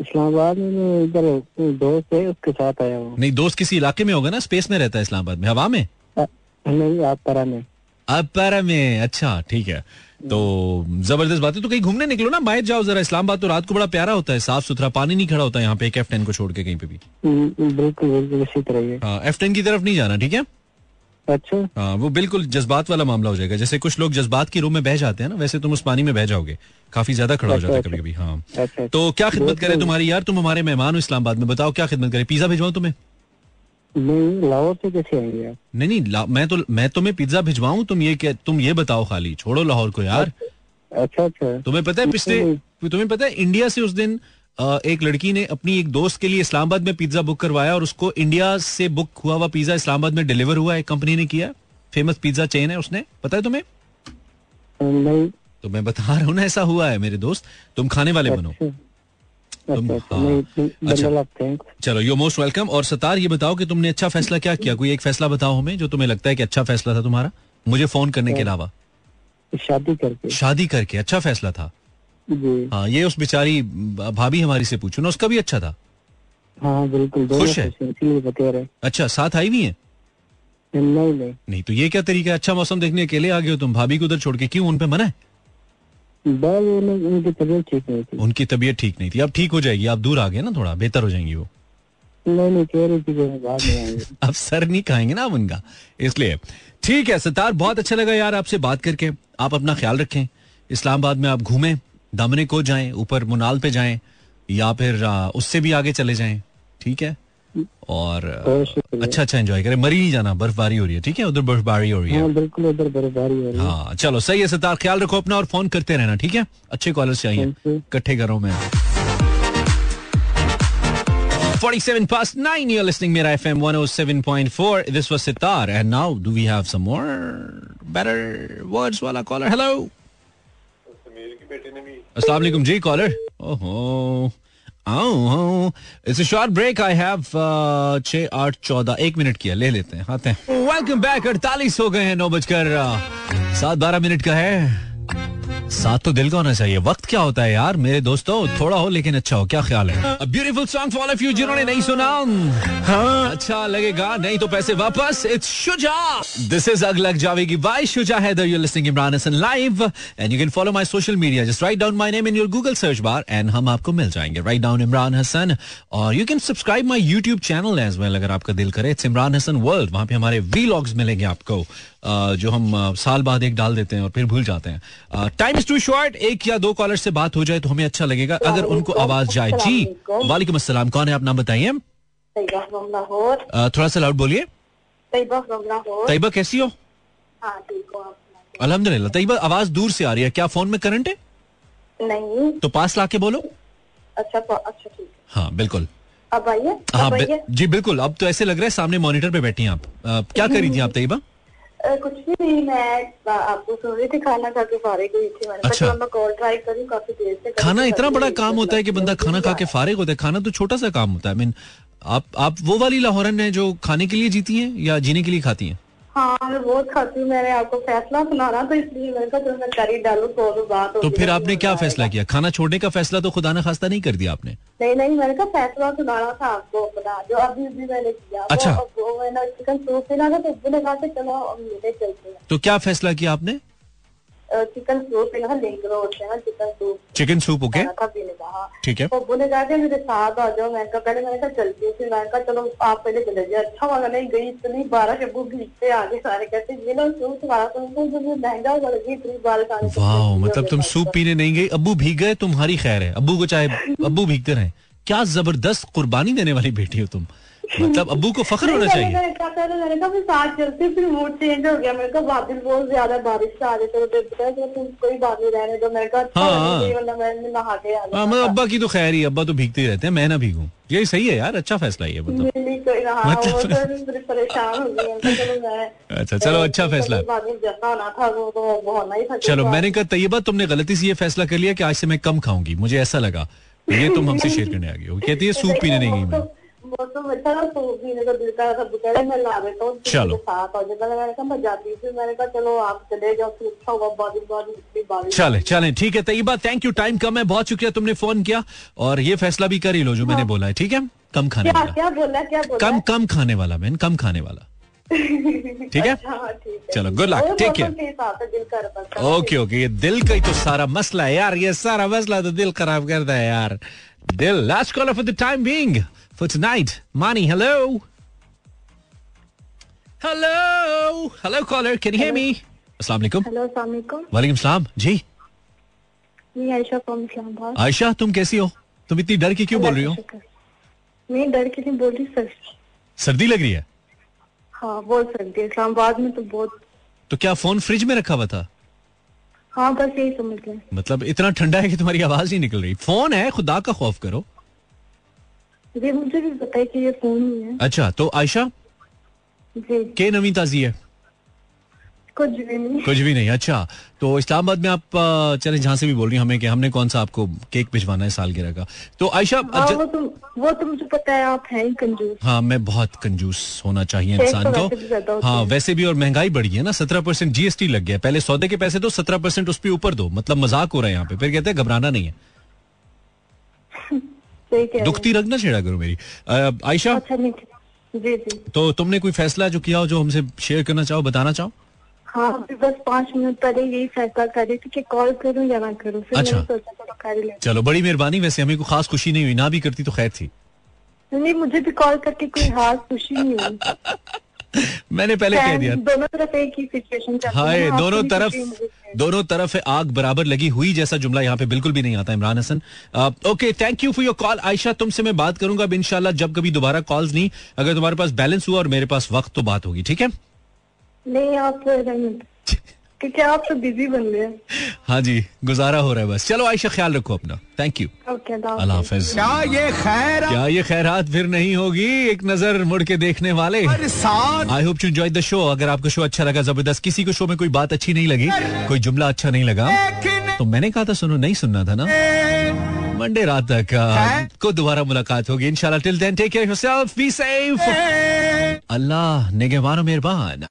इस्लामाबाद में इधर दोस्त है उसके साथ आया हूँ। नहीं दोस्त किसी इलाके में होगा ना? स्पेस में रहता है इस्लामाबाद में? हवा में? नहीं आप परा में। अपर में अच्छा ठीक है। तो ज़बरदस्त बात है। तो कहीं घूमने निकलो ना बाहर जाओ जरा इस्लामाबाद तो रात को बड़ा प्यारा होता है साफ़ सुथरा पानी नहीं खड़ा होता है यहाँ पे एक एफ़ टेन को छोड़ के कहीं पे भी। हम्म, बिल्कुल बिल्कुल इसी तरह ही है। हाँ एफ़ टेन की तरफ़ नहीं जाना ठीक है? अच्छा। हाँ वो बिल्कुल जज्बात वाला मामला हो जाएगा। जैसे कुछ लोग जज्बात की रूम में बह जाते हैं ना वैसे तुम उस पानी में बह जाओगे। काफ़ी ज़्यादा खड़ा हो जाता है अच्छा, कभी कभी हाँ। अच्छा तो क्या खिदमत करे तुम्हारी? यार तुम हमारे मेहमान हो इस्लामाबाद में बताओ क्या खिदमत करे? पिज्जा भिजवाऊं तुम्हें? नहीं लाहौर से कैसे आएँगे आप? नहीं नहीं मैं तो मैं तुम्हें पिज्जा भिजवाऊं तुम ये क्या तुम ये बताओ खाली छोड़ो लाहौर को यार। अच्छा अच्छा। तुम्हें पता है पिछले तुम्हें पता है इंडिया से उस दिन एक लड़की ने अपनी एक दोस्त के लिए इस्लामाबाद में पिज्जा बुक करवाया और उसको इंडिया से बुक हुआ हुआ पिज्जा इस्लामाबाद में डिलीवर हुआ एक कंपनी ने किया। फ़ेमस पिज्जा चेन है उसने पता है तुम्हें? नहीं। तो मैं बता रहा हूँ ना ऐसा हुआ है मेरे दोस्त तुम खाने वाले बनो। अच्छा अच्छा हाँ। अच्छा। चलो यू मोस्ट वेलकम और सतार ये बताओ कि तुमने अच्छा फैसला क्या किया? कोई एक फैसला बताओ हमें जो तुम्हें लगता है कि अच्छा फैसला था तुम्हारा? मुझे फ़ोन करने के अलावा। शादी करके। शादी करके अच्छा फैसला था। जी। हाँ ये उस बेचारी भाभी हमारी से पूछो ना उसका भी अच्छा था। हाँ बिल्कुल खुश है? अच्छा साथ आई हुई है? नहीं नहीं। नहीं तो ये क्या तरीका है? अच्छा मौसम देखने अकेले आ गए हो तुम। भाभी को उधर छोड़ के क्यों? उन पे मना है? बस उनकी तबीयत ठीक नहीं थी। उनकी तबीयत ठीक नहीं थी। अब ठीक हो जाएगी आप दूर आ गए ना थोड़ा बेहतर हो जाएँगी वो। नहीं नहीं कह रही थी अब सर नहीं खाएँगे ना आप उनका इसलिए। ठीक है सतार बहुत अच्छा लगा यार आपसे बात करके। आप अपना ख्याल रखें। इस्लामाबाद में आप घूमें दमने को जाएँ ऊपर मुनाल पे जाएँ या फिर उससे भी आगे चले जाएँ। ठीक है? और। अच्छा अच्छा एंजॉय करें। मरी नहीं जाना बर्फबारी हो रही है ठीक है? उधर बर्फबारी हो रही है। हाँ बिल्कुल उधर बर्फबारी हो रही है। हाँ चलो सही है सतार ख्याल रखो अपना और फ़ोन करते रहना ठीक है? अच्छे कॉलर्स चाहिए इकट्ठे घरों में। 47 past 9 you're listening Mira FM 107.4 this was Sitar and now do we have some more better words wala caller? Hello? अस्सलाम वालेकुम जी कॉलर ओहो। It's short break I have छः आठ चौदह एक मिनट किया। ले लेते हैं आते हैं। वेलकम बैक अड़तालीस हो गए हैं नौ बजकर uh, सात बारह मिनट का है। साथ तो दिल का होना चाहिए। वक्त क्या होता है यार? मेरे दोस्तों थोड़ा हो लेकिन अच्छा हो। क्या ख्याल है? Beautiful song for of you जिन्होंने नहीं सुना। हाँ। अच्छा लगेगा नहीं तो पैसे वापस। इट्स शुजा दिस इज़ अग लग जावेगी by Shuja Haider you listening Imran Hasan live and you can follow my social media just write down my name in your Google search bar and हम आपको मिल जाएँगे राइट डाउन इमरान हसन और you can subscribe my YouTube channel as well अगर आपका दिल करे it's Imran Hasan world वहाँ पे हमारे वीलॉग्स मिलेंगे आपको जो हम साल बाद एक डाल देते हैं और फिर भूल जाते हैं टाइम इज़ टू शॉर्ट एक या दो कॉलर से बात हो जाए तो हमें अच्छा लगेगा। अगर उनको आवाज़ जाए। जी वालेकुम। अस्सलाम। कौन है? आप नाम बताइए। थोड़ा सा लाउड बोलिए। तैयबा कैसी हो? हाँ अल्हम्दुलिल्लाह। तैयबा आवाज़ दूर से आ रही है। क्या फ़ोन में करंट है? नहीं। तो पास लाके बोलो। अच्छा तो अच्छा ठीक हाँ। बिल्कुल। अब आइए हाँ जी बिल्कुल। अब तो ऐसे लग रहा है सामने मॉनिटर पे बैठी हैं आप। अ, क्या करी थी आप तैयबा? कुछ भी नहीं मैं आपको सुन रही थी खाना खा के फारिग हुई थी मैंने अच्छा। मैं कॉल ट्राई करी काफ़ी देर से खाना इतना बड़ा काम होता है कि बंदा खाना खा के फारिग होता है खाना तो छोटा सा काम होता है। मीन आप आप वो वाली लाहौरन है जो खाने के लिए जीती हैं या जीने के लिए खाती हैं? हाँ मैं बहुत खाती हूँ मैंने आपको फैसला सुनाना तो इसलिए मैंने कहा मैं कर ही डालू तो बात तो फिर आपने क्या फैसला किया? खाना छोड़ने का फैसला तो खुदा ना खास्ता नहीं कर दिया आपने? नहीं नहीं मैंने कहा फैसला सुनाना था आपको अपना जो अभी अभी मैंने किया अच्छा। वो मैंने चिकन सूप था तो उसने ने कहा चलो मिले चलते तो क्या फैसला किया आपने? चिकन सूप पीना था लिंक रोड से chicken soup chicken soup okay हाँ ठीक है। तो अब्बू ने कहा कि मेरे साथ आ जाओ। मैंने कहा पहले मैंने कहा चलती हूँ। फिर मैंने कहा चलो आप पहले चले जाए अच्छा वाला नहीं गई इतनी बारह अब्बू भीगते आगे सारे। कहते ये लो सूप तुम्हारा महँगा पड़ गई इतनी बार खाने वाह मतलब तुम सूप पीने नहीं गई। अब्बू भीग गए तुम्हारी खैर है। अब्बू को चाहे अब्बू भीगते रहे। क्या ज़बरदस्त कुर्बानी देने वाली बेटी हो तुम। मतलब अबू को फख्र होना चाहिए। मैंने क्या कहा साथ चलते फिर मूड चेंज हो गया। मैंने कहा बादल बहुत ज़्यादा बारिश से आ रही तो तो तुम कोई बात नहीं रहने दो। मैंने कहा अच्छा हाँ, नहीं, मैं नहा के आ हाँ मतलब अब्बा की तो खैर ही अब्बा तो भीगते ही रहते हैं मैं ना भीगूं। यही सही है यार अच्छा फैसला ये मतलब। हाँ मतलब- तो हो अच्छा चलो अच्छा फैसला। है था तो ही था चलो मैंने कहा तैयबा तुमने गलती से ये फैसला कर लिया कि आज से मैं कम खाऊँगी। मुझे ऐसा लगा। ये तुम हमसे शेयर करने आ गई हो। कहती है सूप पीने नहीं गई मैं। मौसम अच्छा था सूप पीने का दिल कर रहा में ला देता हूँ चलो। साथ और जब मैंने कहा मैं जाती हूँ मैंने कहा चलो आप चले जाओ फिर अच्छा चले चले ठीक है तयबा थैंक यू टाइम कम है बहुत शुक्रिया तुमने फ़ोन किया और ये फैसला भी कर ही लो जो मैंने बोला है ठीक है? कम खाने क्या वाला। क्या बोला क्या बोला? कम कम खाने वाला मैन कम खाने वाला। ठीक है? हाँ ठीक है। चलो गुड लक वो टेक मौसम केयर के हिसाब से दिल कर रहा था ओके ओके ये दिल का ही तो सारा मसला है यार ये सारा मसला तो दिल खराब करता है यार। दिल last caller for the time being for tonight Mani hello hello hello caller can you hear me अस्सलाम वालेकुम हेलो अस्सलाम वालेकुम सलाम जी आयशा फ्रॉम इस्लामाबाद आयशा तुम कैसी हो? तुम इतनी डर के क्यों बोल रही हो? मैं डर के नहीं बोल रही सर? सर्दी लग रही है? हाँ बहुत सर्दी है। इस्लामाबाद में तो बहुत तो क्या फ़ोन फ्रिज में रखा हुआ था? हाँ बस यही समझ लें मतलब इतना ठंडा है कि तुम्हारी आवाज़ नहीं निकल रही। फ़ोन है खुदा का खौफ करो। जी मुझे भी पता है कि ये फ़ोन ही है। अच्छा तो आयशा? जी। के नवी ताजी है? कुछ भी नहीं। कुछ भी नहीं अच्छा। तो इस्लामाबाद में आप चले जहाँ से भी बोल रही हमें कि हमने कौन सा आपको केक भिजवाना है सालगिरह का। तो आयशा हाँ ज- वो तो वो तो मुझे पता है आप हैं कंजूस। हाँ मैं बहुत कंजूस होना चाहिए इंसान तो को। हाँ वैसे भी और महँगाई बढ़ है ना सत्रह परसेंट जीएसटी लग गया पहले सौदे के पैसे दो सत्रह परसेंट उस पर ऊपर दो। मतलब मज़ाक हो रहा है यहाँ पे। फिर कहते हैं घबराना नहीं है। दुखती रख ना छेड़ा करो मेरी। आयशा? अच्छा जी जी। तो तुमने कोई फैसला जो किया हो जो हमसे शेयर करना चाहो बताना चाहो? हाँ अभी बस पाँच मिनट पहले यही फैसला कर रही थी कि कॉल करूँ या ना करूँ फिर अच्छा। मैंने सोचा चलो कर ही चलो बड़ी मेहरबानी। वैसे हमें कोई खास खुशी नहीं हुई ना भी करती तो खैर थी। नहीं मुझे भी कॉल करके कोई खास खुशी नहीं हुई। मैंने पहले कह दिया। दोनों तरफ़ एक ही सिचुएशन हाय दोनों तरफ़। दोनों तरफ़ आग बराबर लगी हुई जैसा जुमला यहाँ पे बिल्कुल भी नहीं आता Imran Hasan. Okay thank you for your call Ayesha तुमसे मैं बात करूँगा अब इंशाल्लाह जब कभी दोबारा कॉल्स नहीं अगर तुम्हारे पास बैलेंस हुआ और मेरे पास वक्त तो बात होगी ठीक है? नहीं आप क्योंकि आप तो बिज़ी बन गए हाँ। जी गुजारा हो रहा है बस। चलो आयशा ख्याल रखो अपना। थैंक यू अल्लाह हाफिज। क्या ये खैर क्या ये खैरात फिर नहीं होगी? एक नज़र मुड़ के देखने वाले। I hope you enjoy the show अगर आपको शो अच्छा लगा ज़बरदस्त। किसी को शो में कोई बात अच्छी नहीं लगी कोई जुमला अच्छा नहीं लगा तो मैंने कहा था सुनो नहीं सुनना था ना? मंडे रात तक को दोबारा मुलाकात होगी। इंशाल्लाह till then take care yourself be safe Allah निगहबान मेहरबान।